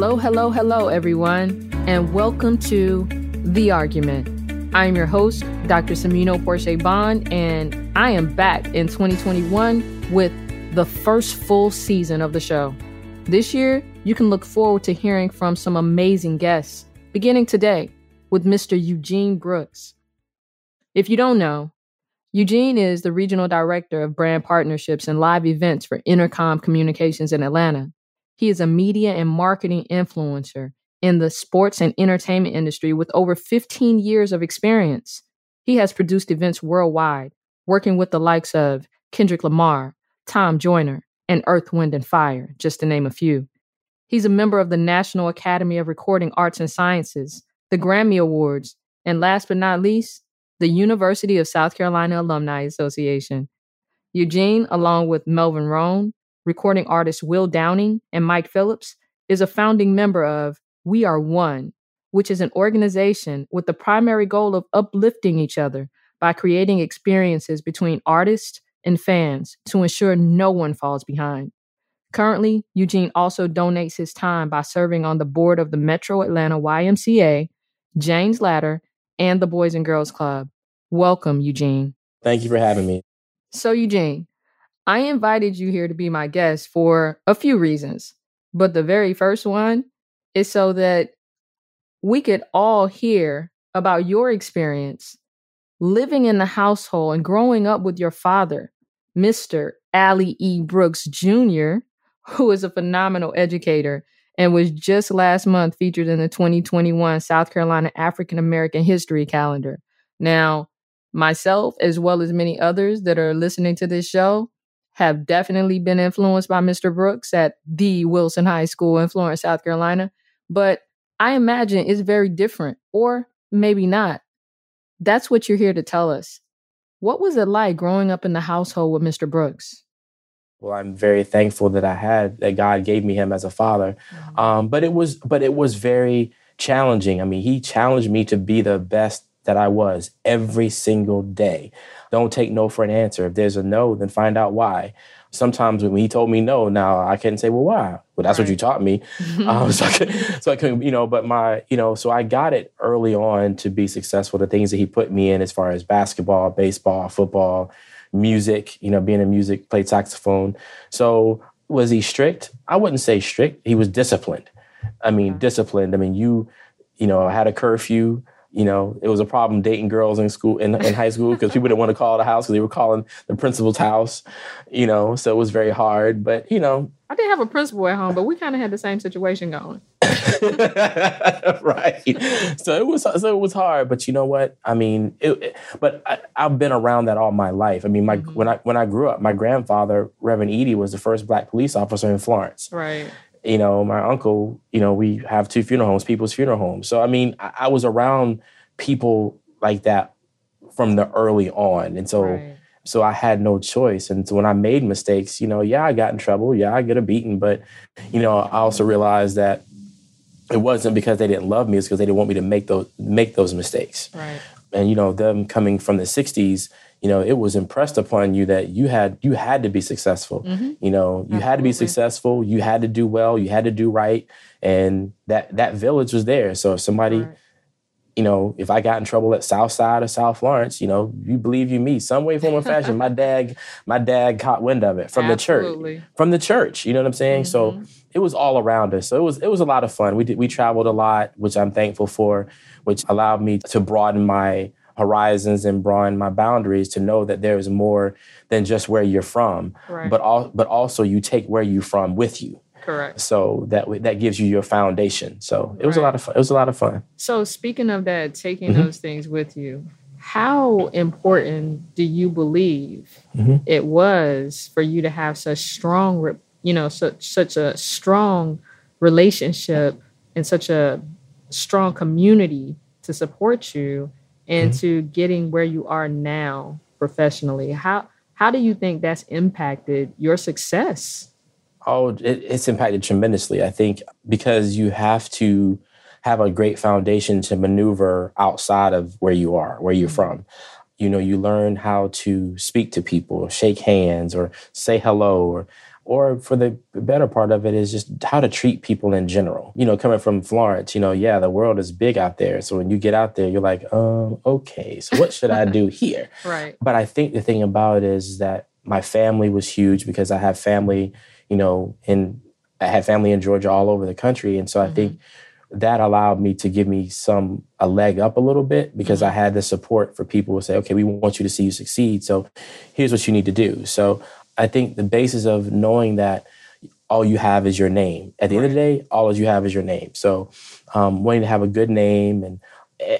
Hello, hello, hello, everyone, and welcome to The Argument. I am your host, Dr. Samino Porche Bond, and I am back in 2021 with the first full season of the show. This year, you can look forward to hearing from some amazing guests, beginning today with Mr. Eugene Brooks. If you don't know, Eugene is the regional director of brand partnerships and live events for Entercom Communications in Atlanta. He is a media and marketing influencer in the sports and entertainment industry with over 15 years of experience. He has produced events worldwide, working with the likes of Kendrick Lamar, Tom Joyner, and Earth, Wind, and Fire, just to name a few. He's a member of the National Academy of Recording Arts and Sciences, the Grammy Awards, and last but not least, the University of South Carolina Alumni Association. Eugene, along with Melvin Rohn, recording artists Will Downing and Mike Phillips, is a founding member of We Are One, which is an organization with the primary goal of uplifting each other by creating experiences between artists and fans to ensure no one falls behind. Currently, Eugene also donates his time by serving on the board of the Metro Atlanta YMCA, Jane's Ladder, and the Boys and Girls Club. Welcome, Eugene. Thank you for having me. So, Eugene, I invited you here to be my guest for a few reasons. But the very first one is so that we could all hear about your experience living in the household and growing up with your father, Mr. Allie E. Brooks Jr., who is a phenomenal educator and was just last month featured in the 2021 South Carolina African American History Calendar. Now, myself, as well as many others that are listening to this show, have definitely been influenced by Mr. Brooks at the Wilson High School in Florence, South Carolina. But I imagine it's very different, or maybe not. That's what you're here to tell us. What was it like growing up in the household with Mr. Brooks? well i'm very thankful that i had that god gave me him as a father mm-hmm. um, but it was but it was very challenging i mean he challenged me to be the best that i was every single day don't take no for an answer if there's a no then find out why sometimes when he told me no now i can not say well why well that's right. what you taught me um, so, I could, so i couldn't you know but my you know so i got it early on to be successful the things that he put me in as far as basketball baseball football music, you know, being in music, played saxophone. So was he strict? I wouldn't say strict. He was disciplined. I mean, disciplined. I mean, you, you know, had a curfew. You know, it was a problem dating girls in school in, in high school because people didn't want to call the house because they were calling the principal's house. You know, so it was very hard. But you know, I didn't have a principal at home, but we kind of had the same situation going. right. So it was so it was hard, but you know what? I mean, it, it, but I, have been around that all my life. I mean, my mm-hmm. when I when I grew up, my grandfather, Reverend Eady, was the first black police officer in Florence. Right. You know, my uncle. You know, we have two funeral homes, people's funeral homes. So I mean, I, I was around people like that from the early on, and so. Right. So I had no choice. And so when I made mistakes, you know, yeah, I got in trouble. Yeah, I get a beating. But, you know, I also realized that it wasn't because they didn't love me it's because they didn't want me to make those make those mistakes right and you know them coming from the 60s you know it was impressed upon you that you had you had to be successful mm-hmm. you know you Absolutely. had to be successful you had to do well you had to do right and that that village was there so if somebody right. you know if i got in trouble at south side or south florence you know you believe you me some way form or fashion my dad my dad caught wind of it from Absolutely. the church from the church you know what i'm saying mm-hmm. so it was all around us. So it was it was a lot of fun. We did we traveled a lot, which I'm thankful for, which allowed me to broaden my horizons and broaden my boundaries to know that there is more than just where you're from, right. but all but also you take where you're from with you. Correct. So that that gives you your foundation. So it was right. a lot of fun. It was a lot of fun. So speaking of that, taking mm-hmm. those things with you, how important do you believe mm-hmm. it was for you to have such strong you know such such a strong relationship and such a strong community to support you into mm-hmm. getting where you are now professionally how how do you think that's impacted your success oh it, it's impacted tremendously i think because you have to have a great foundation to maneuver outside of where you are where you're mm-hmm. from you know you learn how to speak to people shake hands or say hello or or for the better part of it is just how to treat people in general. You know, coming from Florence, you know, yeah, the world is big out there. So when you get out there, you're like, um, okay, so what should I do here? Right. But I think the thing about it is that my family was huge because I have family, you know, in I had family in Georgia all over the country. And so I mm-hmm. think that allowed me to give me some a leg up a little bit because mm-hmm. I had the support for people who say, okay, we want you to see you succeed. So here's what you need to do. So I think the basis of knowing that all you have is your name. At the right. end of the day, all you have is your name. So um, wanting to have a good name and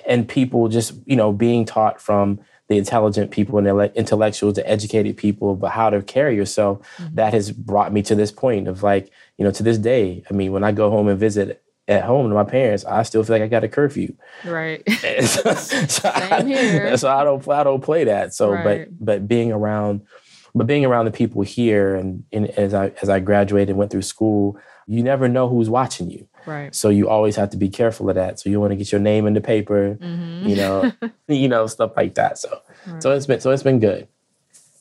and people just you know being taught from the intelligent people and the intellectuals, the educated people, but how to carry yourself. Mm-hmm. That has brought me to this point of like, you know, to this day. I mean, when I go home and visit at home to my parents, I still feel like I got a curfew. Right. so, so Same I, here. So I don't I don't play that. So right. but but being around but being around the people here and, and as I as I graduated and went through school, you never know who's watching you. Right. So you always have to be careful of that. So you want to get your name in the paper, mm-hmm. you know, you know, stuff like that. So right. so it's been so it's been good.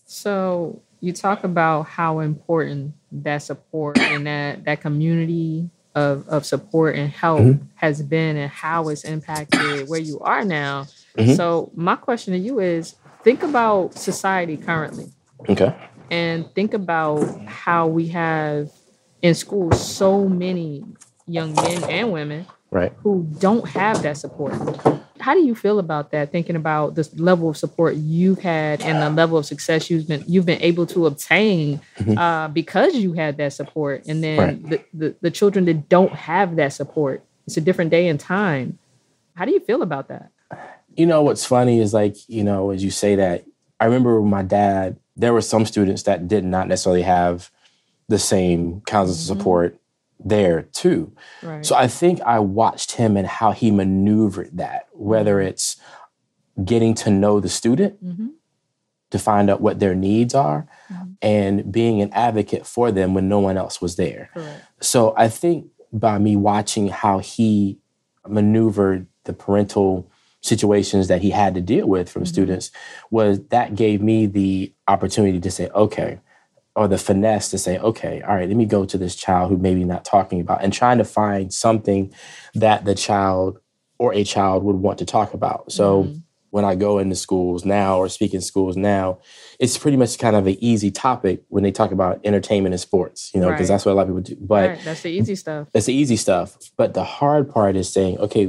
So you talk about how important that support and that that community of, of support and help mm-hmm. has been and how it's impacted where you are now. Mm-hmm. So my question to you is think about society currently. Okay. And think about how we have in school so many young men and women right. who don't have that support. How do you feel about that? Thinking about the level of support you've had and the level of success you've been you've been able to obtain mm-hmm. uh, because you had that support, and then right. the, the the children that don't have that support. It's a different day and time. How do you feel about that? You know what's funny is like you know as you say that I remember my dad. There were some students that did not necessarily have the same kinds of mm-hmm. support there too. Right. So I think I watched him and how he maneuvered that, whether mm-hmm. it's getting to know the student mm-hmm. to find out what their needs are mm-hmm. and being an advocate for them when no one else was there. Correct. So I think by me watching how he maneuvered the parental situations that he had to deal with from mm-hmm. students was that gave me the opportunity to say, okay, or the finesse to say, okay, all right, let me go to this child who maybe not talking about and trying to find something that the child or a child would want to talk about. So mm-hmm. When I go into schools now or speak in schools now, it's pretty much kind of an easy topic when they talk about entertainment and sports, you know, because right. that's what a lot of people do. But right. that's the easy stuff. That's the easy stuff. But the hard part is saying, okay,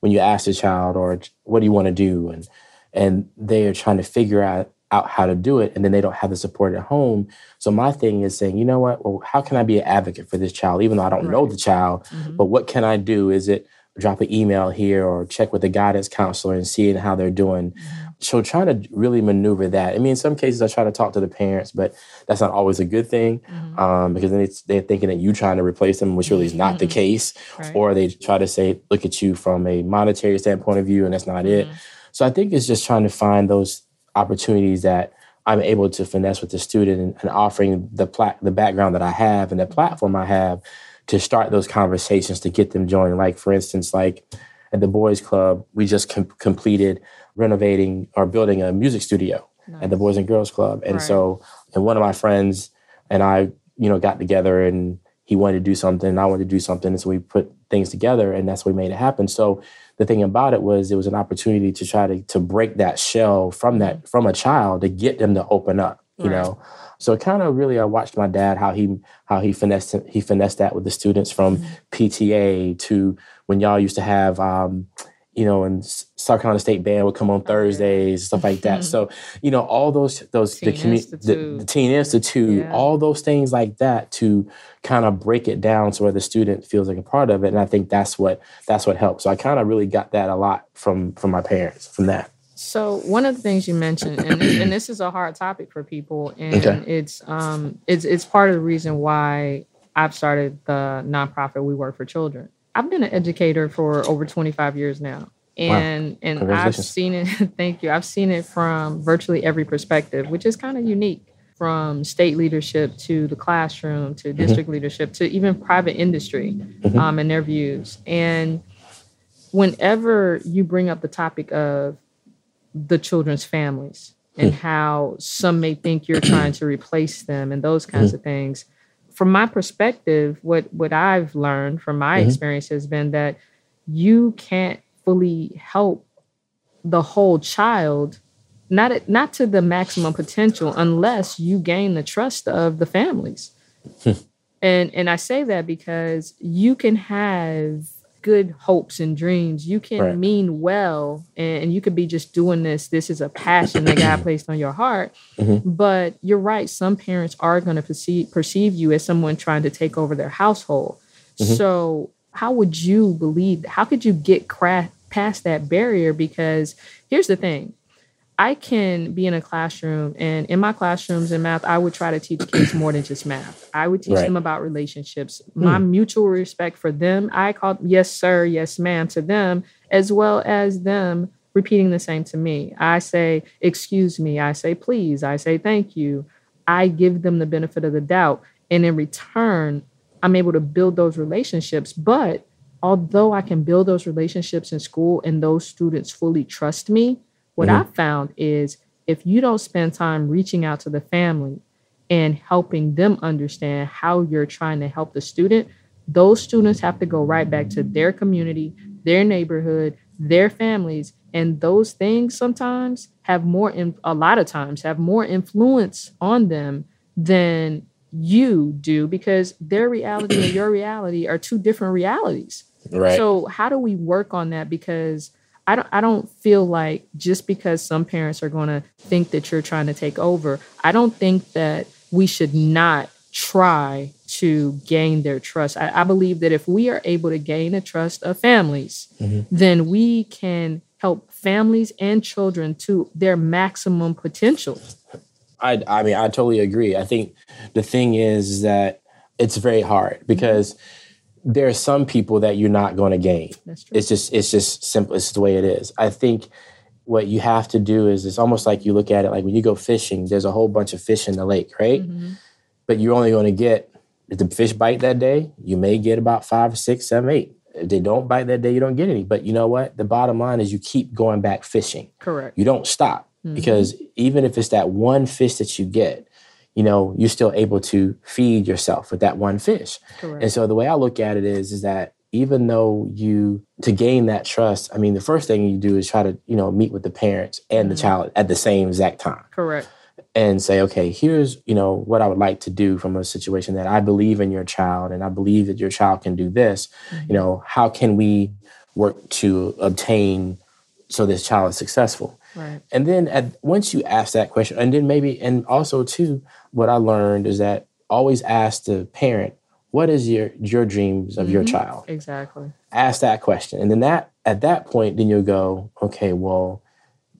when you ask a child or what do you want to do? And and they are trying to figure out out how to do it and then they don't have the support at home so my thing is saying you know what well how can i be an advocate for this child even though i don't right. know the child mm-hmm. but what can i do is it drop an email here or check with the guidance counselor and seeing how they're doing mm-hmm. so trying to really maneuver that i mean in some cases i try to talk to the parents but that's not always a good thing mm-hmm. um, because then they're thinking that you're trying to replace them which really is not the mm-hmm. case right. or they try to say look at you from a monetary standpoint of view and that's not it mm-hmm. so i think it's just trying to find those opportunities that I'm able to finesse with the student and, and offering the pla- the background that I have and the platform I have to start those conversations to get them joining. Like for instance, like at the Boys Club, we just com- completed renovating or building a music studio nice. at the Boys and Girls Club, and right. so and one of my friends and I, you know, got together and he wanted to do something and I wanted to do something, and so we put things together, and that's what made it happen. So the thing about it was it was an opportunity to try to to break that shell from that mm. from a child to get them to open up you right. know so it kind of really i watched my dad how he how he finessed he finessed that with the students from mm-hmm. pta to when y'all used to have um, you know, and South Carolina State Band would come on Thursdays, stuff like that. so, you know, all those those teen the, commu- the, the Teen Institute, yeah. all those things like that to kind of break it down so where the student feels like a part of it. And I think that's what that's what helps. So I kind of really got that a lot from from my parents from that. So one of the things you mentioned, and this, and this is a hard topic for people, and okay. it's um it's it's part of the reason why I've started the nonprofit We Work for Children I've been an educator for over 25 years now. And wow. and I've seen it, thank you. I've seen it from virtually every perspective, which is kind of unique from state leadership to the classroom to mm-hmm. district mm-hmm. leadership to even private industry mm-hmm. um, and their views. And whenever you bring up the topic of the children's families and mm. how some may think you're trying to replace them and those kinds mm. of things, from my perspective, what what I've learned from my mm-hmm. experience has been that you can't fully help the whole child not not to the maximum potential unless you gain the trust of the families. Hmm. and and I say that because you can have good hopes and dreams. You can right. mean well and, and, you could be just doing this. This is a passion that God placed on your heart. Mm-hmm. But you're right. Some parents are going to perceive perceive you as someone trying to take over their household. Mm-hmm. So how would you believe? How could you get past that barrier? Because here's the thing I can be in a classroom, and in my classrooms in math, I would try to teach kids more than just math. I would teach right. them about relationships, mm. my mutual respect for them. I call yes, sir, yes, ma'am to them, as well as them repeating the same to me. I say, excuse me. I say, please. I say, thank you. I give them the benefit of the doubt. And in return, I'm able to build those relationships. But although I can build those relationships in school and those students fully trust me, what mm-hmm. I've found is if you don't spend time reaching out to the family and helping them understand how you're trying to help the student, those students have to go right back to their community, their neighborhood, their families. And those things sometimes have more, in, a lot of times, have more influence on them than you do because their reality and your reality are two different realities. Right. So, how do we work on that? Because I don't I don't feel like just because some parents are going to think that you're trying to take over, I don't think that we should not try to gain their trust. I, I believe that if we are able to gain the trust of families, mm-hmm. then we can help families and children to their maximum potential. I I mean I totally agree. I think the thing is that it's very hard because mm-hmm there are some people that you're not going to gain. That's true. It's just it's just simple. It's the way it is. I think what you have to do is it's almost like you look at it like when you go fishing. There's a whole bunch of fish in the lake, right? Mm-hmm. But you're only going to get if the fish bite that day, you may get about five, six, seven, eight. If they don't bite that day, you don't get any. But you know what? The bottom line is you keep going back fishing. Correct. You don't stop mm-hmm. because even if it's that one fish that you get, you know, you're still able to feed yourself with that one fish. Correct. And so the way I look at it is, is that even though you to gain that trust, I mean, the first thing you do is try to, you know, meet with the parents and mm-hmm. the child at the same exact time. Correct. And say, okay, here's, you know, what I would like to do from a situation that I believe in your child and I believe that your child can do this. Mm-hmm. You know, how can we work to obtain so this child is successful? Right. And then at, once you ask that question, and then maybe, and also too, what I learned is that always ask the parent, what is your your dreams of mm-hmm. your child? Exactly. Ask that question. And then that at that point, then you'll go, okay, well,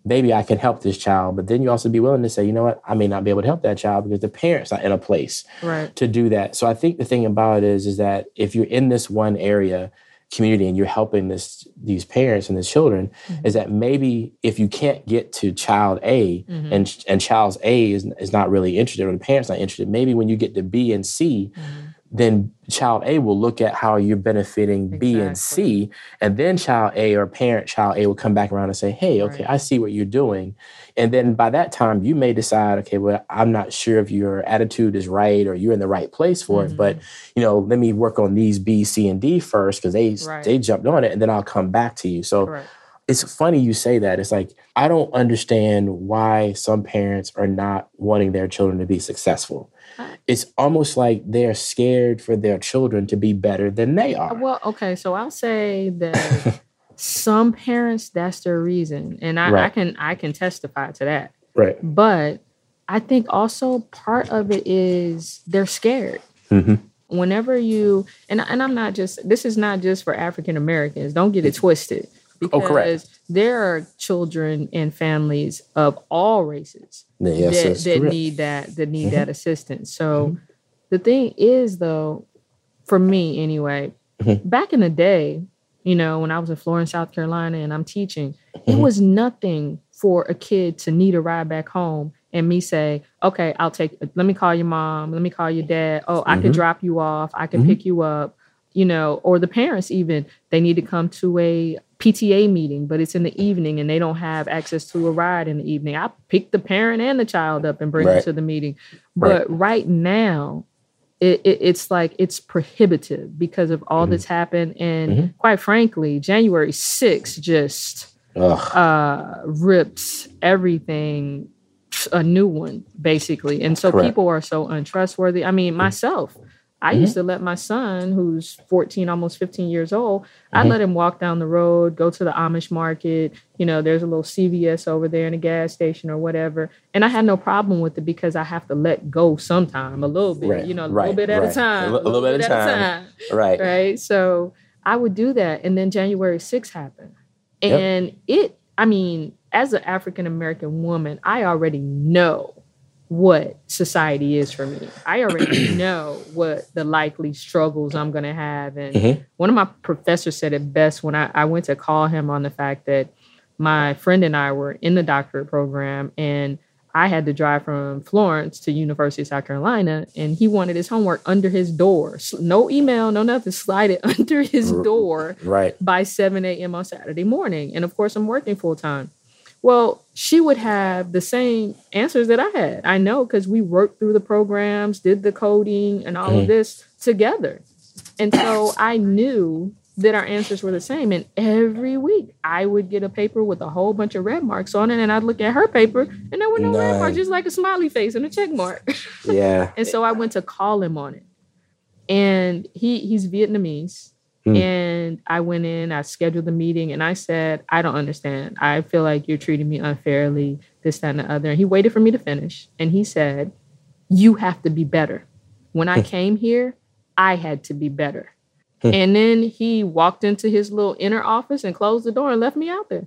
maybe I can help this child. But then you also be willing to say, you know what, I may not be able to help that child because the parents are in a place right. to do that. So I think the thing about it is, is that if you're in this one area, community and you're helping this these parents and the children mm-hmm. is that maybe if you can't get to child A mm-hmm. and and child A is, is not really interested or the parents not interested, maybe when you get to B and C, mm-hmm then child A will look at how you're benefiting exactly. B and C. And then child A or parent child A will come back around and say, hey, okay, right. I see what you're doing. And then by that time, you may decide, okay, well, I'm not sure if your attitude is right or you're in the right place for mm-hmm. it. But, mm-hmm. you know, let me work on these B, C, and D first because they, right. they jumped on it and then I'll come back to you. So Correct. it's funny you say that. It's like, I don't understand why some parents are not wanting their children to be successful it's almost like they're scared for their children to be better than they are. Well, okay, so I'll say that some parents that's their reason, and I, right. I, can I can testify to that. Right. But I think also part of it is they're scared. Mm-hmm. Whenever you and and I'm not just this is not just for African Americans. Don't get it twisted. Because oh, correct. there are children and families of all races yes, that, that need that that need mm-hmm. that assistance. So mm-hmm. the thing is though, for me anyway, mm-hmm. back in the day, you know, when I was in Florence, South Carolina and I'm teaching, it mm-hmm. was nothing for a kid to need a ride back home and me say, okay, I'll take, let me call your mom, let me call your dad. Oh, I can mm-hmm. drop you off, I can mm-hmm. pick you up, you know, or the parents even, they need to come to a PTA meeting, but it's in the evening and they don't have access to a ride in the evening. I pick the parent and the child up and bring right. them to the meeting. But right. right now, it, it, it's like it's prohibitive because of all mm-hmm. that's happened and mm-hmm. quite frankly january 6th just uh, rips everything a new one basically and so Correct. people are so untrustworthy i mean mm-hmm. I mm-hmm. used to let my son, who's 14, almost 15 years old, mm-hmm. I let him walk down the road, go to the Amish market. You know, there's a little CVS over there in a gas station or whatever. And I had no problem with it because I have to let go sometime, a little bit, right. you know, a right. little bit at right. a time. A, l- a little, bit, at a time. time. Right. Right. So I would do that. And then January 6th happened. And yep. it, I mean, as an African American woman, I already know what society is for me. I already know what the likely struggles I'm going to have. And mm-hmm. one of my professors said it best when I, I went to call him on the fact that my friend and I were in the doctorate program and I had to drive from Florence to University of South Carolina, and he wanted his homework under his door. No email, no nothing. Slide it under his door right. by 7 a.m. on Saturday morning. And of course, I'm working full time. Well, she would have the same answers that I had. I know because we worked through the programs, did the coding, and all mm. of this together. And so I knew that our answers were the same. And every week I would get a paper with a whole bunch of red marks on it. And I'd look at her paper and there were no None. red marks, just like a smiley face and a check mark. Yeah. and so I went to call him on it. And he he's Vietnamese. Mm. And I went in, I scheduled the meeting, and I said, I don't understand. I feel like you're treating me unfairly, this, that, and the other. And he waited for me to finish. And he said, You have to be better. When I hmm. came here, I had to be better. Hmm. and then he walked into his little inner office and closed the door and left me out there.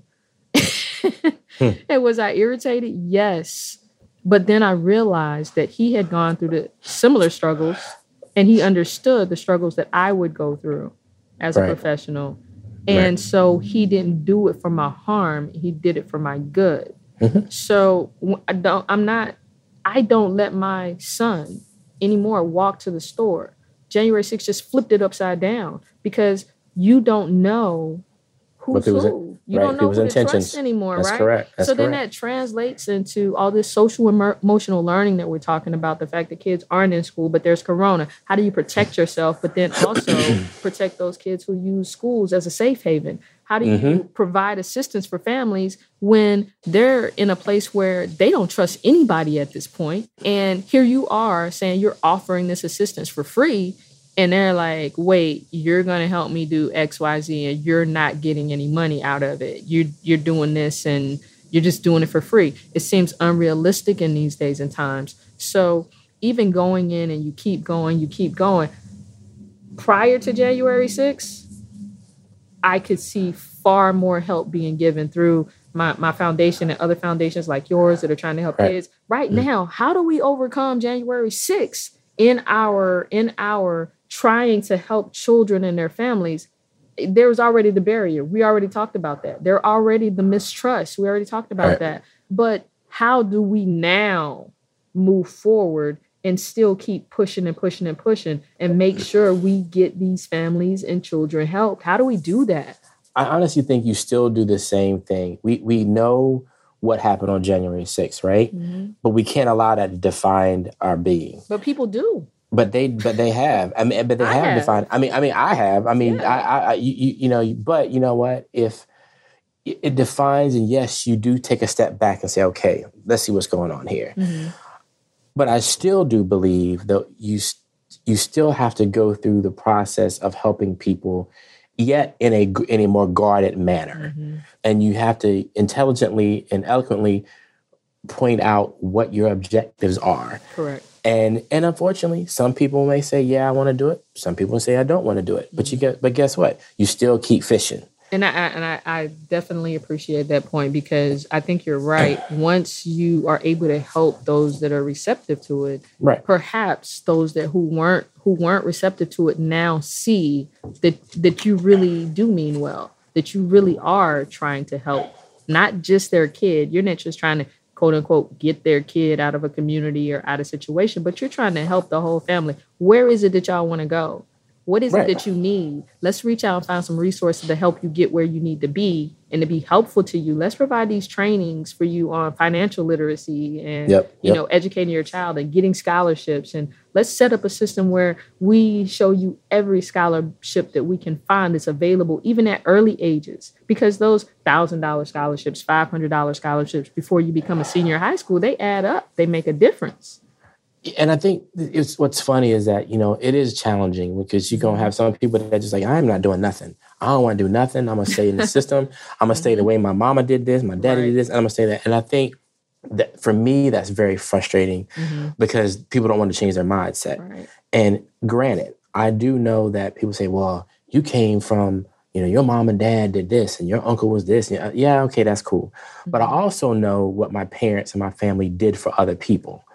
Hmm. and was I irritated? Yes. But then I realized that he had gone through the similar struggles and he understood the struggles that I would go through as right. a professional. And right. so he didn't do it for my harm, he did it for my good. Mm-hmm. So I don't I'm not I don't let my son anymore walk to the store. January 6th just flipped it upside down because you don't know who's who. You right. don't know who to trust anymore, That's right? Correct. That's so correct. then that translates into all this social emotional learning that we're talking about. The fact that kids aren't in school, but there's corona. How do you protect yourself, but then also protect those kids who use schools as a safe haven? How do you mm-hmm. provide assistance for families when they're in a place where they don't trust anybody at this point? And here you are saying you're offering this assistance for free and they're like, wait, you're gonna help me do XYZ and you're not getting any money out of it. You you're doing this and you're just doing it for free. It seems unrealistic in these days and times. So even going in and you keep going, you keep going. Prior to January 6th, I could see far more help being given through my, my foundation and other foundations like yours that are trying to help right. kids. Right mm-hmm. now, how do we overcome January 6th in our in our trying to help children and their families, there was already the barrier. We already talked about that. There already the mistrust. We already talked about right. that. But how do we now move forward and still keep pushing and pushing and pushing and make sure we get these families and children help? How do we do that? I honestly think you still do the same thing. We we know what happened on January 6th, right? Mm-hmm. But we can't allow that to define our being. But people do. But they, but they have. I mean, but they have, have, defined. I mean, I mean, I have. I mean, yeah. I, I, you, you know. But you know what? If it defines, and yes, you do take a step back and say, okay, let's see what's going on here. Mm-hmm. But I still do believe that you, you still have to go through the process of helping people, yet in a in a more guarded manner, mm-hmm. and you have to intelligently and eloquently point out what your objectives are. Correct and and unfortunately some people may say yeah i want to do it some people say i don't want to do it but you mm-hmm. get but guess what you still keep fishing and I, and I, I definitely appreciate that point because I think you're right. Once you are able to help those that are receptive to it, right. perhaps those that who weren't who weren't receptive to it now see that that you really do mean well, that you really are trying to help not just their kid. You're not just trying to quote unquote get their kid out of a community or out of situation, but you're trying to help the whole family. Where is it that y'all want to go? What is Right. it that you need? Let's reach out and find some resources to help you get where you need to be and to be helpful to you. Let's provide these trainings for you on financial literacy and Yep, you yep. know educating your child and getting scholarships and let's set up a system where we show you every scholarship that we can find that's available even at early ages because those thousand dollar scholarships five hundred dollar scholarships before you become a senior in high school they add up they make a difference and I think it's what's funny is that you know it is challenging because you're gonna have some people that are just like I'm not doing nothing. I don't want to do nothing. I'm gonna stay in the system. I'm gonna stay the way my mama did this, my daddy Right. did this, and I'm gonna stay that. And I think that for me that's very frustrating mm-hmm. because people don't want to change their mindset. right And granted, I do know that people say, "Well, you came from." You know, your mom and dad did this, and your uncle was this. Yeah, uh, yeah, okay, that's cool. But I mm-hmm. also know what my parents and my family did for other people.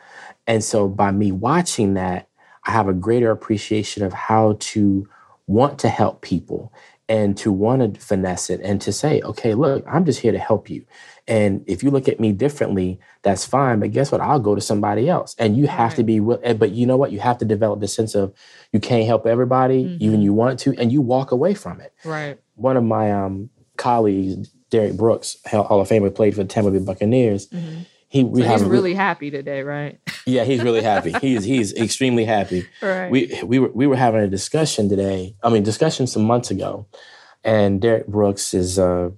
And so by me watching that, I have a greater appreciation of how to want to help people and to want to finesse it and to say, okay, look, I'm just here to help you. And if you look at me differently, that's fine. But guess what? I'll go to somebody else. And you have to be, eh, but you know what? You have to develop the sense of you can't help everybody, even you want to, and you walk away from it right one of my um, colleagues, Derrick Brooks, Hall Hall of Famer, played for the Tampa Bay Buccaneers. He we so have he's really happy today right yeah, he's really happy. he's he's extremely happy. right We we were we were having a discussion today. I mean, discussion some months ago, and Derrick Brooks is uh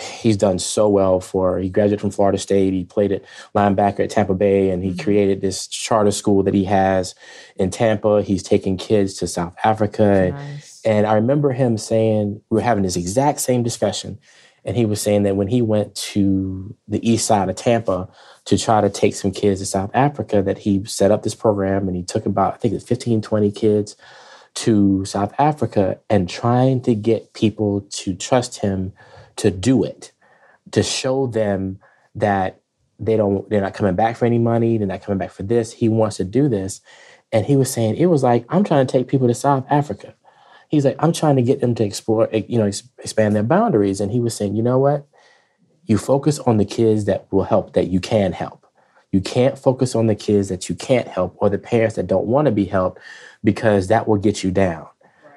he's done so well for. He graduated from Florida State. He played at linebacker at Tampa Bay, and he created this charter school that he has in Tampa. He's taking kids to South Africa. nice. and I remember him saying, we were having this exact same discussion. And he was saying that when he went to the east side of Tampa to try to take some kids to South Africa, that he set up this program and he took about, I think it's 15, 20 kids to South Africa and trying to get people to trust him to do it, to show them that they don't, they're not coming back for any money, they're not coming back for this. He wants to do this. And he was saying, it was like, I'm trying to take people to South Africa he's like, I'm trying to get them to explore, you know, expand their boundaries. And he was saying, you know what? You focus on the kids that will help, that you can help. You can't focus on the kids that you can't help or the parents that don't want to be helped because that will get you down.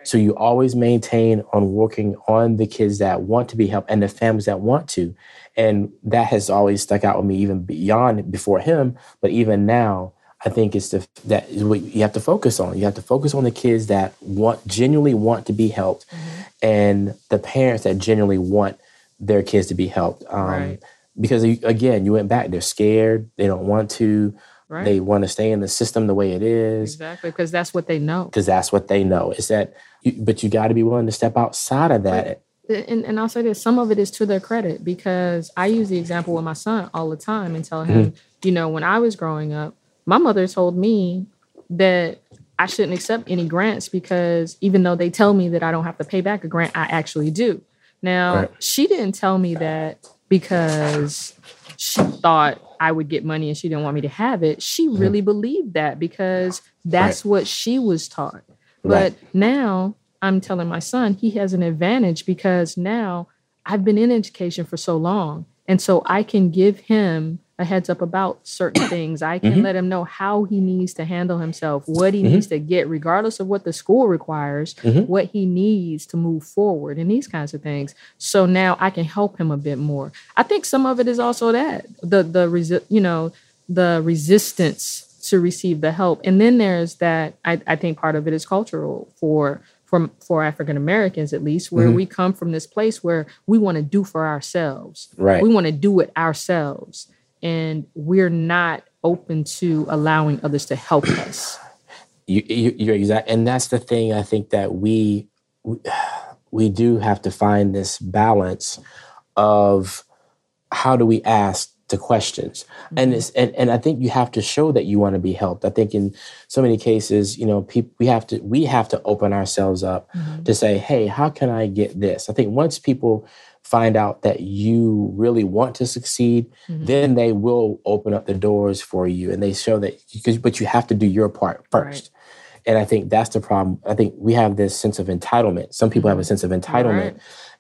So you always maintain on working on the kids that want to be helped and the families that want to. And that has always stuck out with me even beyond before him, but even now, I think it's the that is what you have to focus on. You have to focus on the kids that want genuinely want to be helped, mm-hmm. and the parents that genuinely want their kids to be helped. Um, Right. Because again, you went back. They're scared. They don't want to. right They want to stay in the system the way it is exactly because that's what they know because that's what they know. Is that, you, but you got to be willing to step outside of that. and, and I'll say this: some of it is to their credit because I use the example with my son all the time and tell Mm-hmm. him, you know, when I was growing up, my mother told me that I shouldn't accept any grants because even though they tell me that I don't have to pay back a grant, I actually do. Now, Right. she didn't tell me that because she thought I would get money and she didn't want me to have it. She Mm-hmm. really believed that because that's what she was taught. But Right. now I'm telling my son he has an advantage because now I've been in education for so long. And so I can give him a heads up about certain things. I can mm-hmm. let him know how he needs to handle himself, what he mm-hmm. needs to get, regardless of what the school requires, mm-hmm. what he needs to move forward, and these kinds of things. So now I can help him a bit more. I think some of it is also that the the resi- you know the resistance to receive the help, and then there's that. I, I think part of it is cultural for for for African Americans at least, where we come from this place where we want to do for ourselves. Right. We want to do it ourselves, and we're not open to allowing others to help us. you, you you're exact and that's the thing i think that we we, we do have to find this balance of how do we ask the questions. And mm-hmm. it's and, and i think you have to show that you want to be helped. I think in so many cases you know people we have to we have to open ourselves up mm-hmm. to say hey how can i get this? I think once people find out that you really want to succeed then they will open up the doors for you and they show that because but you have to do your part first and I think that's the problem. I think we have this sense of entitlement. Some people have a sense of entitlement, Right.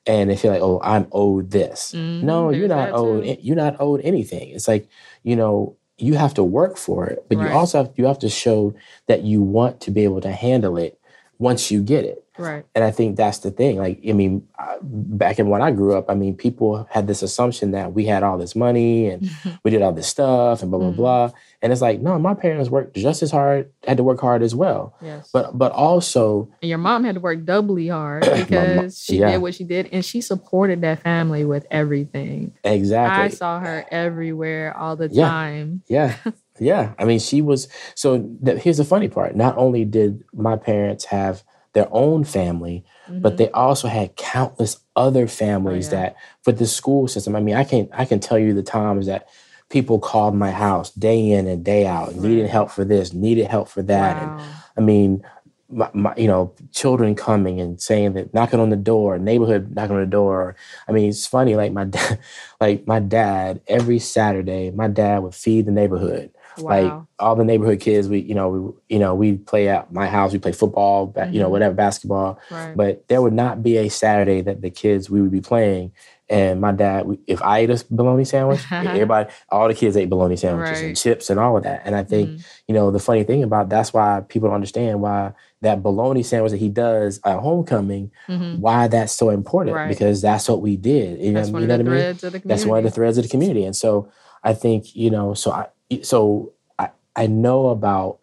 and they feel like, "Oh, I'm owed this." Mhm, No, you're not owed. too. You're not owed anything. It's like you know you have to work for it, but Right. you also have you have to show that you want to be able to handle it once you get it. Right. And I think that's the thing. Like, I mean, uh, back in when I grew up, I mean, people had this assumption that we had all this money and we did all this stuff and blah blah Mhm. blah. And it's like, no, my parents worked just as hard, had to work hard as well. Yes. But but also, and your mom had to work doubly hard because she yeah. did what she did and she supported that family with everything. Exactly. I saw her everywhere all the Yeah. time. Yeah. Yeah. I mean, she was so here's the funny part. Not only did my parents have their own family, but Mhm. they also had countless other families yeah. that for the school system. I mean, I can I can tell you the times that people called my house day in and day out, needed help for this, needed help for that. And Wow. I mean, my, my, you know, children coming and saying that knocking on the door, neighborhood knocking on the door. I mean, it's funny. Like my dad, like my dad, every Saturday, my dad would feed the neighborhood. Like all the neighborhood kids, we, you know, we, you know, we play at my house. We play football, ba- you know, Mhm. whatever, basketball. right. But there would not be a Saturday that the kids we would be playing. And my dad, we- if I ate a bologna sandwich, everybody, all the kids ate bologna sandwiches Right. and chips and all of that. And I think Mhm. you know, the funny thing about that's why people don't understand why that bologna sandwich that he does at homecoming, Mhm. why that's so important Right. because that's what we did. You know, one you of know the what I mean? of the community. That's one of the threads of the community. And so I think, you know, so I so I, I know about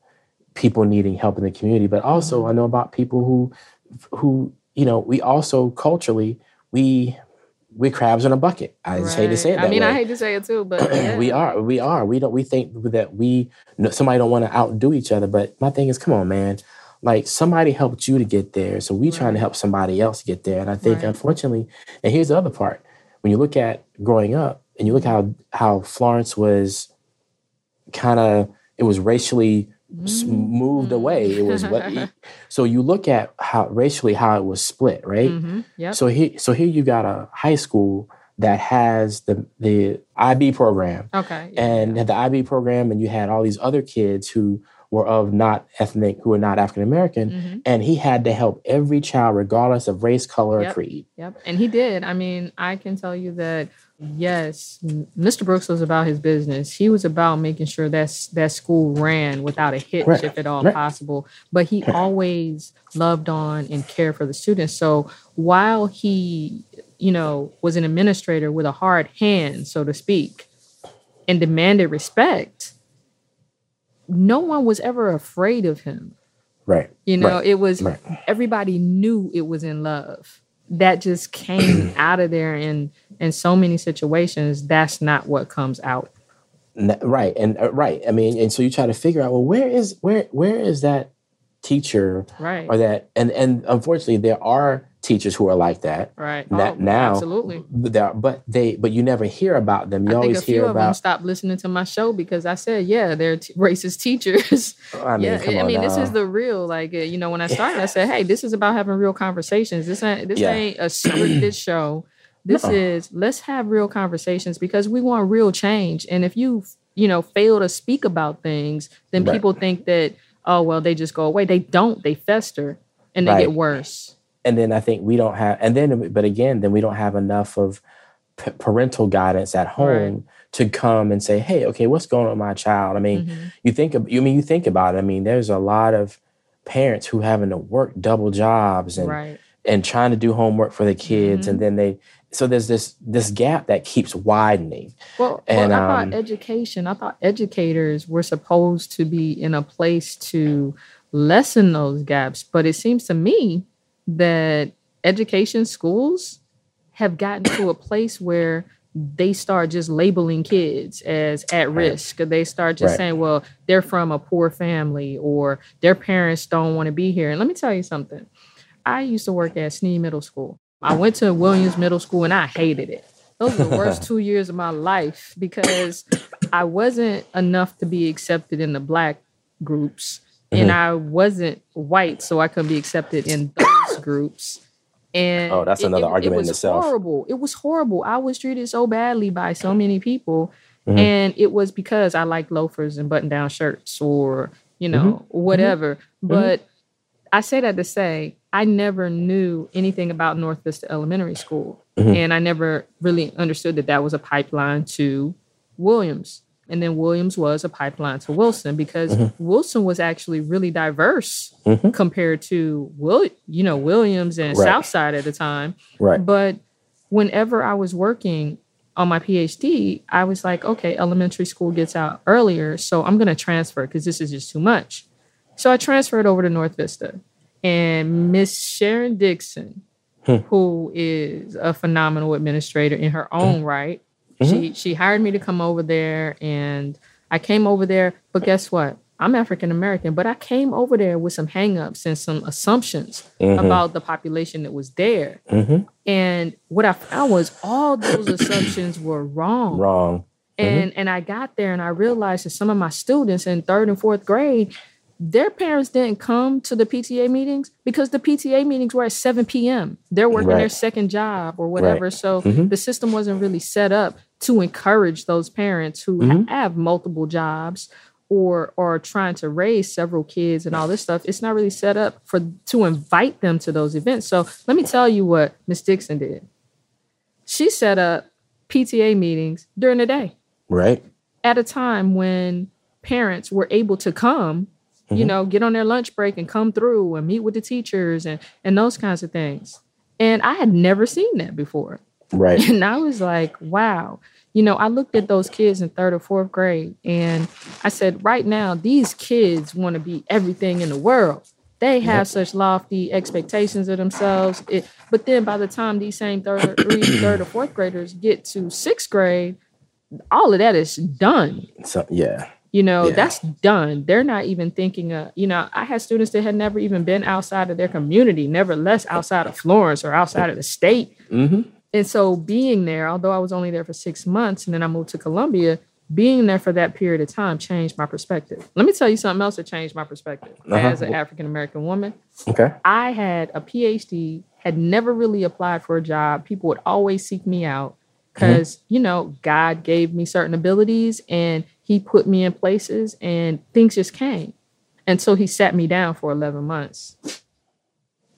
people needing help in the community, but also Mhm. I know about people who who, you know, we also culturally we we crabs in a bucket. I just hate to say it that I mean, way I hate to say it too, but yeah. we are we are we don't we think that we somebody don't want to outdo each other but my thing is come on man like somebody helped you to get there so we trying to help somebody else get there and i think Right. unfortunately and here's the other part when you look at growing up and you look how how florence was kind of it was racially s- moved away it was what so you look at how racially how it was split right hmm Yep. so here so here you got a high school that has the the IB program okay. yeah, and yeah. had the IB program and you had all these other kids who were of not ethnic who were not African American Mhm. and he had to help every child regardless of race color or creed Yep. And he did. I mean, I can tell you that yes, Mr. Brooks was about his business. He was about making sure that that school ran without a hitch, Right. if at all Right. possible. But he always loved on and cared for the students. So while he, you know, was an administrator with a hard hand, so to speak, and demanded respect, no one was ever afraid of him. right You know, Right. it was Right. everybody knew it was in love. That just came out of there in in so many situations. That's not what comes out. Right and uh, right I mean and so you try to figure out well where is where where is that teacher Right. or that and and unfortunately there are teachers who are like that right. Oh, now absolutely. but there but they but you never hear about them you I always hear about stopped listening to my show because I said, "Yeah, they're t- racist teachers." I mean yeah, I mean, this is the real. Like, you know, when I started, I said, "Hey, this is about having real conversations. This ain't this Yeah. ain't a scripted show. This Nuh-uh. is let's have real conversations because we want real change. And if you, you know, fail to speak about things, then Right. people think that oh well, they just go away. They don't. They fester and they Right. get worse. And then I think we don't have, and then, but again, then we don't have enough of p- parental guidance at home to come and say, "Hey, okay, what's going on with my child?" I mean, Mhm. you think, of, you I mean, you think about it. I mean, there's a lot of parents who having to work double jobs and Right. and trying to do homework for the kids, Mhm. and then they, so there's this this gap that keeps widening. Well, And, well, I um, thought education, I thought educators were supposed to be in a place to lessen those gaps. But it seems to me that education schools have gotten to a place where they start just labeling kids as at Right. risk. They start just Right. saying, well, they're from a poor family or their parents don't want to be here. And let me tell you something. I used to work at Sneed Middle School. I went to Williams Middle School and I hated it. Those were the worst two years of my life because I wasn't enough to be accepted in the black groups and Mhm. I wasn't white, so I couldn't be accepted in those groups. And Oh, that's another argument in was itself. Horrible. It was horrible. I was treated so badly by so many people, Mhm. and it was because I liked loafers and button-down shirts, or you know, whatever. But I say that to say I never knew anything about North Vista Elementary School, Mhm. and I never really understood that that was a pipeline to Williams. And then Williams was a pipeline to Wilson because Mm-hmm. Wilson was actually really diverse mm-hmm. compared to Will, you know, Williams and Right. Southside at the time. Right. But whenever I was working on my PhD, I was like, okay, elementary school gets out earlier, so I'm going to transfer because this is just too much. So I transferred over to North Vista, and Miss Sharon Dixon, hmm. who is a phenomenal administrator in her hmm. own right, Mm-hmm. she she hired me to come over there, and I came over there. But guess what? I'm African American, but I came over there with some hangups and some assumptions mm-hmm. about the population that was there. Mm-hmm. And what I found was all those assumptions were wrong. Wrong. And and I got there and I realized that some of my students in third and fourth grade, their parents didn't come to the PTA meetings because the PTA meetings were at 7 p.m. They're working their second job or whatever. Right. So mm-hmm. the system wasn't really set up to encourage those parents who ha- mm-hmm. have multiple jobs or are trying to raise several kids and all this stuff. It's not really set up for to invite them to those events. So let me tell you what Miss Dixon did. She set up PTA meetings during the day Right. at a time when parents were able to come, you mm-hmm. know, get on their lunch break and come through and meet with the teachers and and those kinds of things. And I had never seen that before. Right. And I was like, wow. You know, I looked at those kids in third or fourth grade and I said, right now, these kids want to be everything in the world. They have such lofty expectations of themselves. It, but then by the time these same third, three, third or fourth graders get to sixth grade, all of that is done. So yeah. You know, Yeah. that's done. They're not even thinking of, you know, I had students that had never even been outside of their community, never less outside of Florence or outside of the state. Mm-hmm. And so being there, although I was only there for six months and then I moved to Columbia, being there for that period of time changed my perspective. Let me tell you something else that changed my perspective Uh-huh. as an African American woman. Okay. I had a PhD, had never really applied for a job. People would always seek me out because, you know, God gave me certain abilities and he put me in places and things just came. And so he sat me down for 11 months.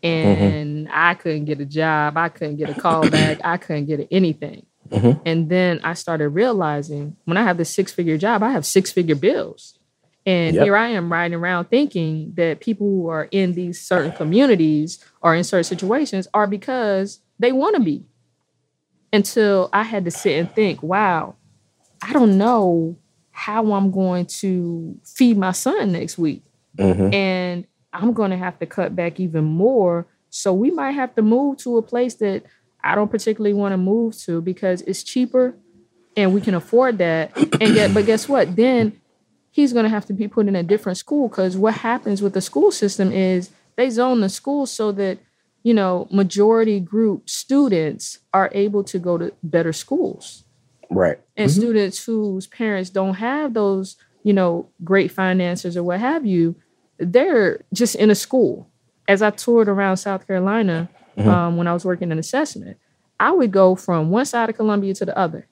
And I couldn't get a job. I couldn't get a call back. I couldn't get anything. Mm-hmm. And then I started realizing when I have this six figure job, I have six figure bills. And Yep. here I am riding around thinking that people who are in these certain communities or in certain situations are because they want to be. Until I had to sit and think, wow, I don't know how I'm going to feed my son next week. Mm-hmm. And I'm going to have to cut back even more. So we might have to move to a place that I don't particularly want to move to because it's cheaper and we can afford that. And yet, but guess what? Then he's going to have to be put in a different school because what happens with the school system is they zone the school so that you know majority group students are able to go to better schools Right. and mm-hmm. students whose parents don't have those you know great finances or what have you they're just in a school. As i toured around south carolina mm-hmm. um, when i was working in assessment i would go from one side of columbia to the other.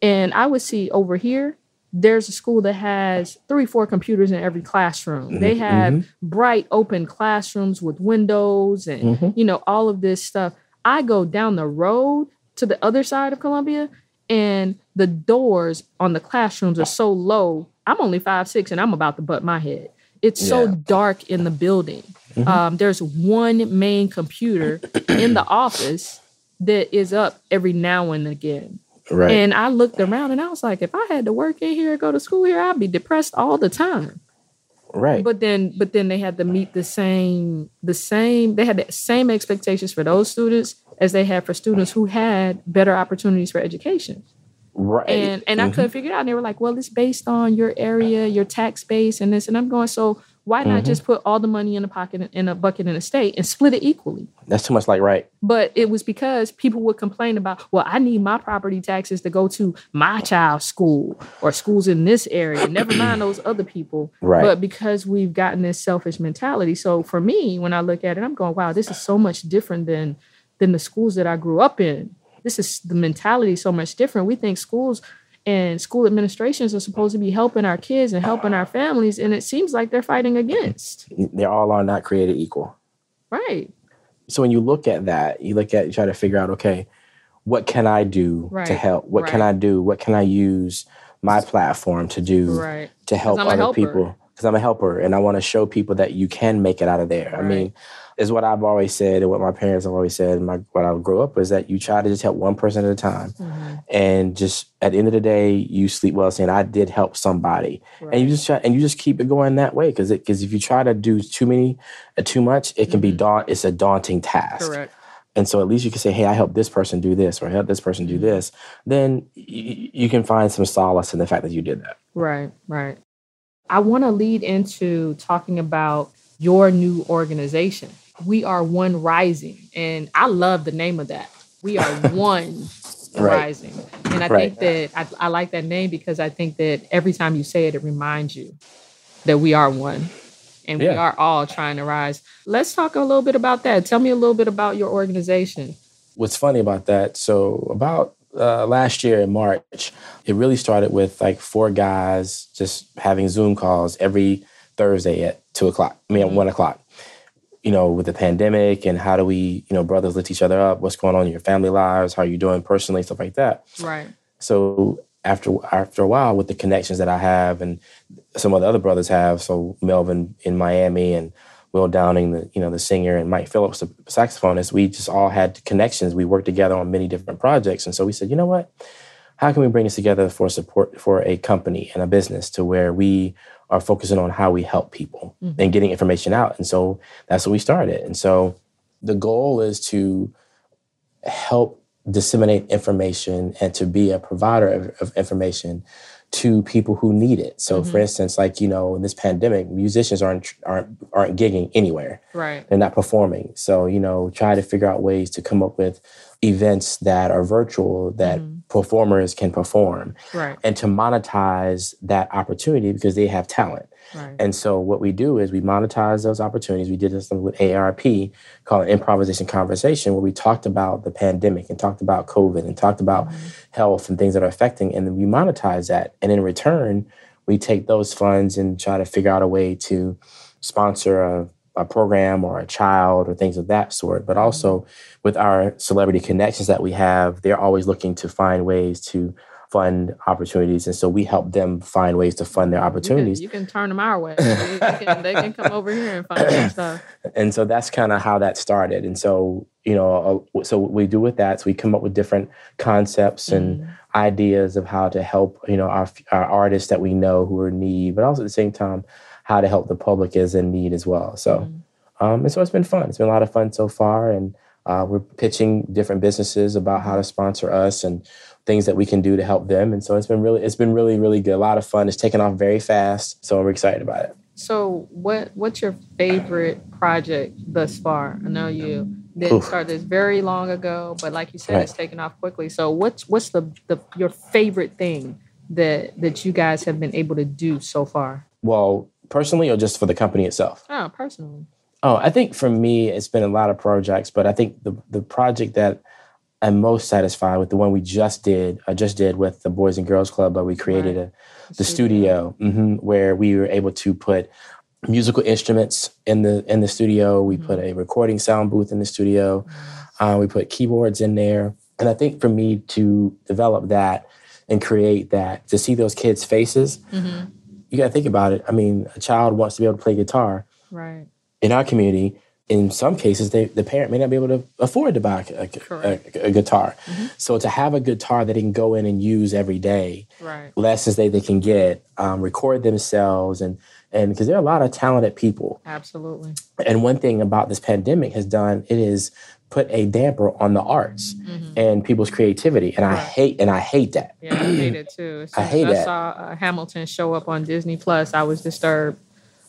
And i would see over here there's a school that has three four computers in every classroom. Mm-hmm. They have bright open classrooms with windows and you know all of this stuff. I go down the road to the other side of columbia and the doors on the classrooms are so low i'm only five six and i'm about to butt my head it's so dark in the building um, there's one main computer in the office that is up every now and again Right. and I looked around and I was like, if I had to work in here, go to school here, I'd be depressed all the time. right. But then, but then they had to meet the same, the same. They had the same expectations for those students as they had for students who had better opportunities for education. right. And and I mm-hmm. couldn't figure it out. And they were like, well, it's based on your area, your tax base, and this. And I'm going, so why not mm-hmm. just put all the money in a pocket in a bucket in a state and split it equally? That's too much like right. But it was because people would complain about, well, I need my property taxes to go to my child's school or schools in this area. Never mind those other people. Right. But because we've gotten this selfish mentality. So for me, when I look at it, I'm going, wow, this is so much different than than the schools that I grew up in. This is the mentality so much different. We think schools and school administrations are supposed to be helping our kids and helping our families, and it seems like they're fighting against. They all are not created equal. Right. So when you look at that, you look at you try to figure out, okay, what can I do to help? What can. I do? What can I use my platform to do right. to help other helper. people because I'm a helper and I want to show people that you can make it out of there. I mean, is what I've always said and what my parents have always said and my, what I grew up is that you try to just help one person at a time. Mhm. And just at the end of the day, you sleep well saying, I did help somebody. And you just try and you just keep it going that way. Cause it because if you try to do too many uh, too much, it can be Mhm. daunt it's a daunting task. Correct. And so at least you can say, Hey, I helped this person do this or I helped this person do Mhm. this. Then y- you can find some solace in the fact that you did that. Right, right. I want to lead into talking about your new organization. We are One Rising, and I love the name of that. We are One Right. Rising, and I Right. think that I, I like that name because I think that every time you say it, it reminds you that we are one, and we are all trying to rise. Let's talk a little bit about that. Tell me a little bit about your organization. what's funny about that so about uh, last year in march it really started with like four guys just having zoom calls every thursday at two o'clock i mean at Mhm. one o'clock. You know with the pandemic and how do we you know brothers lift each other up? What's going on in your family lives? How are you doing personally? Stuff like that. Right. so after after a while with the connections that i have and some of the other brothers have so melvin in miami and Will Downing, the you know the singer, and Mike Phillips, the saxophonist, we just all had connections. We worked together on many different projects, and so we said, you know what? How can we bring this together for support for a company and a business to where we are focusing on how we help people Mhm. and getting information out? And so that's what we started. And so the goal is to help disseminate information and to be a provider of, of information to people who need it. So, for Mhm. instance, like you know, in this pandemic, musicians aren't aren't aren't gigging anywhere. Right. They're not performing. So, you know, try to figure out ways to come up with events that are virtual that Mhm. performers can perform Right. and to monetize that opportunity because they have talent. Right. And so what we do is we monetize those opportunities. We did this with AARP called Improvisation Conversation, where we talked about the pandemic and talked about COVID and talked about Mhm. health and things that are affecting, and then we monetize that. And in return, we take those funds and try to figure out a way to sponsor a, a program or a child or things of that sort. But also with our celebrity connections that we have, they're always looking to find ways to fund opportunities. And so we help them find ways to fund their You can- opportunities. You can, turn them our way. they, can, they can come over here and find stuff. and so that's kind of how that started and so you know uh, so we do with that so we come up with different concepts and Mhm. ideas of how to help you know our, our artists that we know who are in need but also at the same time how to help the public is in need as well so Mhm. um, and so it's been fun it's been a lot of fun so far and uh, we're pitching different businesses about how to sponsor us and things that we can do to help them and so it's been really it's been really really good a lot of fun it's taken off very fast so we're excited about it So, what what's your favorite project thus far? I know you didn't Oof. start this very long ago, but like you said, Right. it's taken off quickly. So, what's what's the, the your favorite thing that that you guys have been able to do so far? well personally or just for the company itself Oh, personally. Oh, I think for me, it's been a lot of projects, but I think the the project that I'm most satisfied with, the one we just did, I just did with the Boys and Girls Club, but we created Right. a the studio mhm, where we were able to put musical instruments in the in the studio. We put a recording sound booth in the studio. Uh, we put keyboards in there, and I think for me to develop that and create that, to see those kids' faces, Mhm. you got to think about it. I mean, a child wants to be able to play guitar Right. In our community, in some cases, they, the parent may not be able to afford to buy a, a- a- a guitar. Mhm. So to have a guitar that they can go in and use every day, Right. lessons that they can get, um, record themselves, and and because there are a lot of talented people. Absolutely. And one thing about this pandemic has done it is put a damper on the arts Mhm. and people's creativity, and I hate and I hate that. Yeah, I hate it too. I hate I that. saw uh, Hamilton show up on Disney Plus, I was disturbed.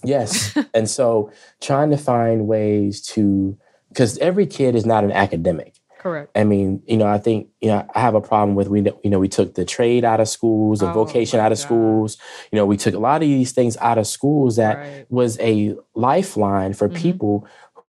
Yes. and so trying to find ways to because every kid is not an academic. Correct. I mean, you know, I think you know I have a problem with we you know we took the trade out of schools, the Oh, vocation out of God. schools. You know, we took a lot of these things out of schools that Right. was a lifeline for Mhm. people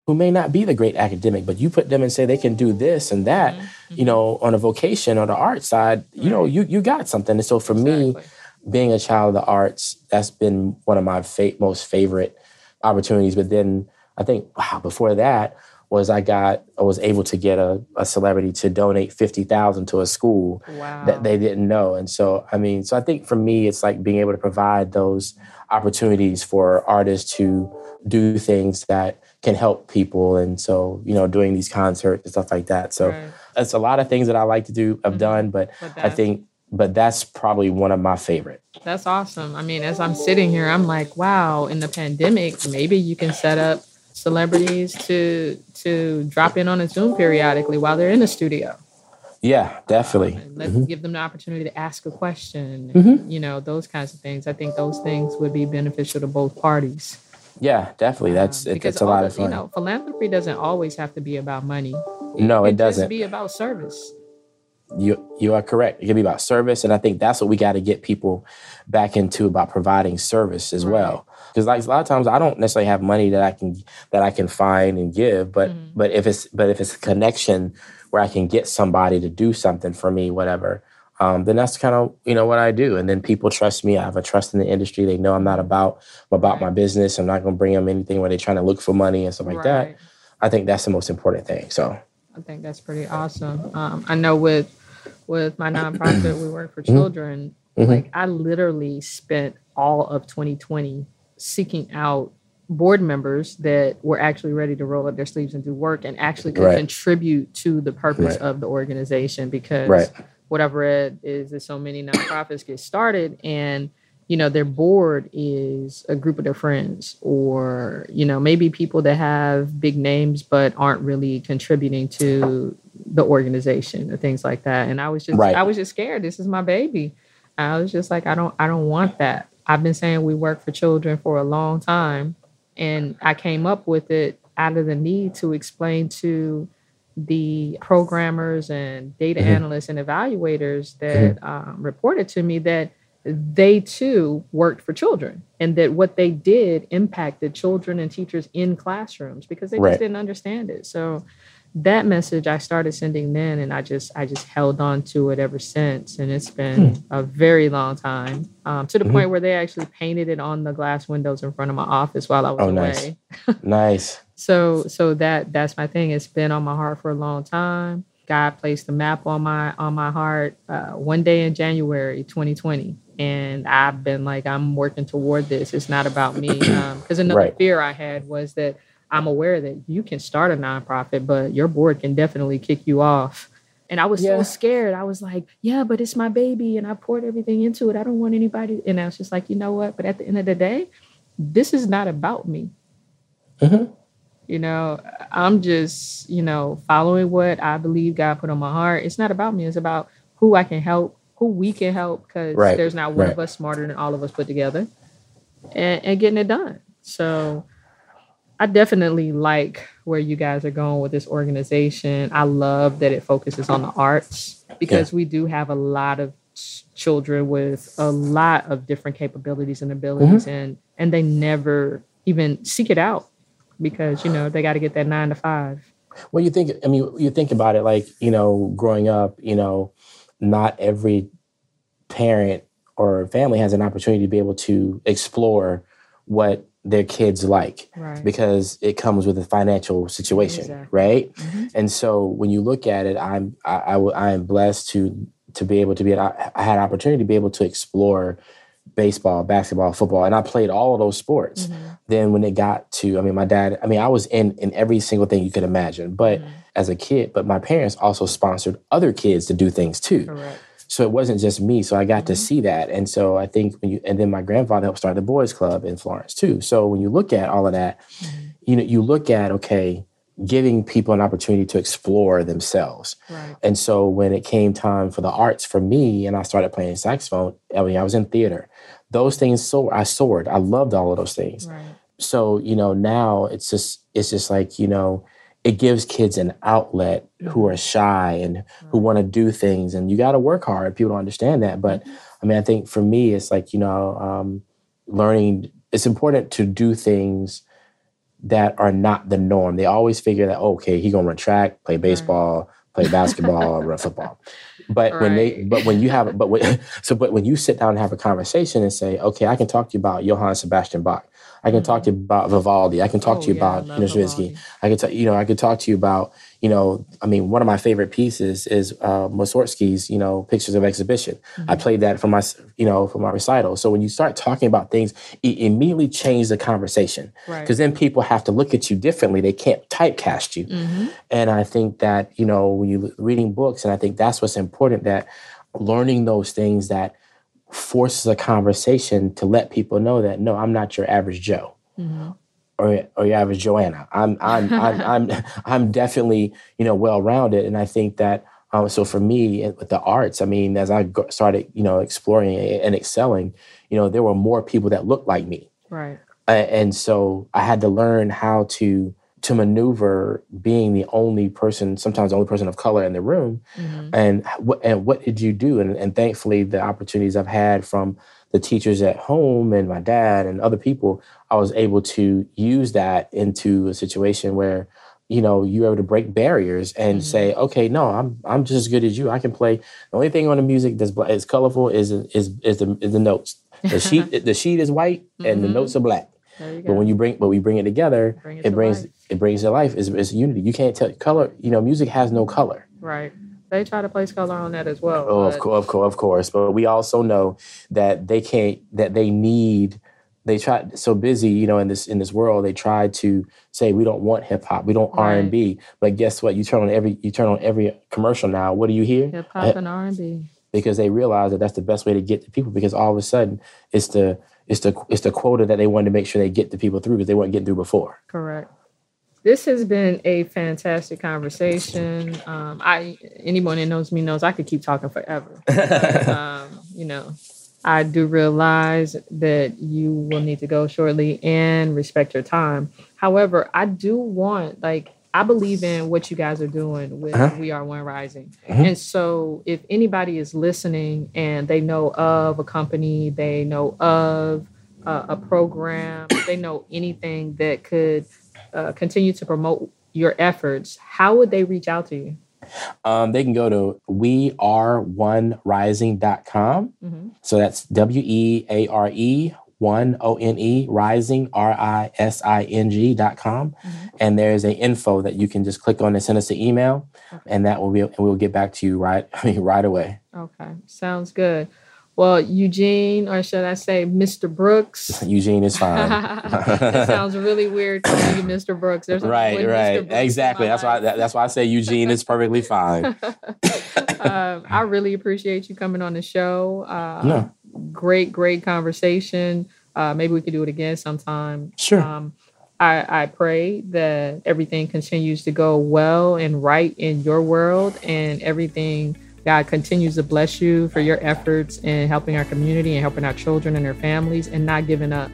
who may not be the great academic, but you put them and say they can do this and that. Mhm. You know, on a vocation or the art side, you know, you you got something. And so for me, Exactly. Being a child of the arts, that's been one of my fa- most favorite opportunities. But then I think, wow, before that was I got I was able to get a, a celebrity to donate fifty thousand to a school Wow. that they didn't know. And so I mean, so I think for me it's like being able to provide those opportunities for artists to do things that can help people. And so, you know, doing these concerts and stuff like that. So Right. that's a lot of things that I like to do, I've Mhm. done, but But I think but that's probably one of my favorite. That's awesome. I mean, as I'm sitting here, I'm like, wow, in the pandemic, maybe you can set up celebrities to to drop in on a Zoom periodically while they're in the studio. Yeah, definitely. And let Mhm. give them the opportunity to ask a question. Mhm. You know, those kinds of things. I think those things would be beneficial to both parties. Yeah, definitely. That's Um, it, it's a lot of fun. You know, philanthropy doesn't always have to be about money. no, it can just doesn't. be about service. You you are correct. It can be about service, and I think that's what we got to get people back into about providing service as Right. well. Because like a lot of times, I don't necessarily have money that I can that I can find and give, but Mhm. but if it's but if it's a connection where I can get somebody to do something for me, whatever, um, then that's kind of you know what I do. And then people trust me. I have a trust in the industry. They know I'm not about about my business. I'm not going to bring them anything where they're trying to look for money and stuff like that. I think that's the most important thing. So I think that's pretty awesome. Um, I know with with my nonprofit, we work for Mm-hmm. children. Mhm. Like I literally spent all of 2020 seeking out board members that were actually ready to roll up their sleeves and do work and actually could Right. contribute to the purpose Right. of the organization because Right. what I've read is that so many nonprofits get started and you know their board is a group of their friends or you know maybe people that have big names but aren't really contributing to the organization or things like that. And i was just Right. i was just scared. This is my baby. I was just like i don't i don't want that. I've been saying we work for children for a long time and i came up with it out of the need to explain to the programmers and data Mhm. analysts and evaluators that um, reported to me that they too worked for children and that what they did impacted children and teachers in classrooms because they Right. just didn't understand it so that message i started sending then and i just i just held on to it ever since and it's been a very long time um, to the Mhm. point where they actually painted it on the glass windows in front of my office while i was Oh, away nice. nice. so so that that's my thing. It's been on my heart for a long time. God placed a map on my on my heart uh, one day in January 2020, and I've been like I'm working toward this. It's not about me because another Right. fear I had was that I'm aware that you can start a nonprofit, but your board can definitely kick you off. And I was Yeah. so scared. I was like, yeah, but it's my baby and I poured everything into it. I don't want anybody. And I was just like, you know what? But at the end of the day, this is not about me. Mhm. You know, I'm just, you know, following what I believe God put on my heart. It's not about me, it's about who I can help, who we can help, because Right, there's not one of us smarter than all of us put together and, and getting it done. So I definitely like where you guys are going with this organization. I love that it focuses on the arts because we do have a lot of children with a lot of different capabilities and abilities mm-hmm. and and they never even seek it out because you know they got to get that 9 to 5. Well, you think, I mean, you think about it like, you know, growing up, you know, not every parent or family has an opportunity to be able to explore what their kids like Right. because it comes with a financial situation, Exactly. right? Mhm. And so when you look at it, I'm I, I, am blessed to to be able to be I I had an opportunity to be able to explore baseball, basketball, football, and I played all of those sports. Mhm. Then when it got to, I mean, my dad, I mean, I was in in every single thing you could imagine, but Mhm. as a kid, but my parents also sponsored other kids to do things too. Correct. So it wasn't just me. So I got to Mhm. see that. And so I think when you and then my grandfather helped start the boys club in Florence too. So when you look at all of that, Mhm. you know, you look at okay, giving people an opportunity to explore themselves. Right. And so when it came time for the arts for me and I started playing saxophone, I mean, I was in theater. Those things so I soared. I loved all of those things. Right. So, you know, now it's just it's just like, you know, it gives kids an outlet who are shy and who want to do things and you got to work hard. People don't understand that, but I mean, I think for me it's like, you know, um learning it's important to do things that are not the norm. They always figure that, oh, okay, he gonna run track, play baseball, play basketball, run football. But when they, but when you have, but when, so, but when you sit down and have a conversation and say, okay, I can talk to you about Johann Sebastian Bach, I can talk to mm-hmm. you about Vivaldi. I can talk Oh, to you yeah, about love you know, Stravinsky. Vivaldi. I t- you know, I could talk to you about, you know, I mean, one of my favorite pieces is uh, Mussorgsky's, you know, Pictures of Exhibition. Mm-hmm. I played that for my, you know, for my recital. So when you start talking about things, it immediately changes the conversation Right. because then people have to look at you differently. They can't typecast you. Mm-hmm. And I think that, you know, when you're reading books, and I think that's what's important that learning those things that forces a conversation to let people know that, no, I'm not your average Joe Mm-hmm. Or, or you have a Joanna. I'm, I'm, I'm, I'm, I'm definitely, you know, well-rounded. And I think that, um, so for me with the arts, I mean, as I started, you know, exploring and excelling, you know, there were more people that looked like me. Right. And so I had to learn how to to maneuver being the only person, sometimes the only person of color in the room, Mm-hmm. and what and what did you do? And, and thankfully, the opportunities I've had from the teachers at home and my dad and other people, I was able to use that into a situation where you know you're able to break barriers and mm-hmm. say, okay, no, I'm I'm just as good as you. I can play. The only thing on the music that's black, is colorful is is is the is the notes. The sheet the sheet is white and the mm-hmm. notes are black. You. But when you bring, but we bring it together, Bring it it, to brings life. it brings to life. It's, it's unity. You can't tell color. You know, music has no color. right. They try to place color on that as well. Oh, of course, of course, of course. But we also know that they can't. That they need. They try so busy, you know, in this in this world. They try to say we don't want hip hop, we don't R and B. But guess what? You turn on every you turn on every commercial now. What do you hear? Hip hop and R and B. Because they realize that that's the best way to get to people. Because all of a sudden, it's the it's the it's the quota that they wanted to make sure they get the people through because they weren't getting through before. Correct. This has been a fantastic conversation. Um, I anyone that knows me knows I could keep talking forever. But, um, you know, I do realize that you will need to go shortly and respect your time. However, I do want like I believe in what you guys are doing with Uh-huh. We Are One Rising. Mhm. And so if anybody is listening and they know of a company, they know of uh, a program, they know anything that could uh, continue to promote your efforts, how would they reach out to you? Um, they can go to weareonerising.com. Mhm. So that's W E A R E one O N E rising R I S I N G dot com. And there's a info that you can just click on and send us an email, and that will be and we'll get back to you right I mean right away. Okay, sounds good. Well, Eugene, or should I say Mr. Brooks? Eugene is fine. that sounds really weird to me, Mr. Brooks. There's right, right, exactly. That's why that, that's why I say Eugene is perfectly fine. um, I really appreciate you coming on the show. Uh, No. Great, great conversation. Uh, maybe we could do it again sometime. Sure. Um, I, I pray that everything continues to go well and right in your world and everything. God continues to bless you for your efforts in helping our community and helping our children and their families and not giving up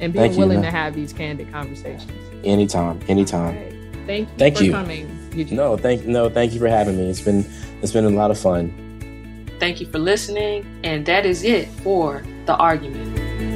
and being Thank willing man. to have these candid conversations. anytime, anytime. Right. Thank you Thank for you. coming. Eugene. No, thank no, thank you for having me. It's been it's been a lot of fun. Thank you for listening. And that is it for The Argument.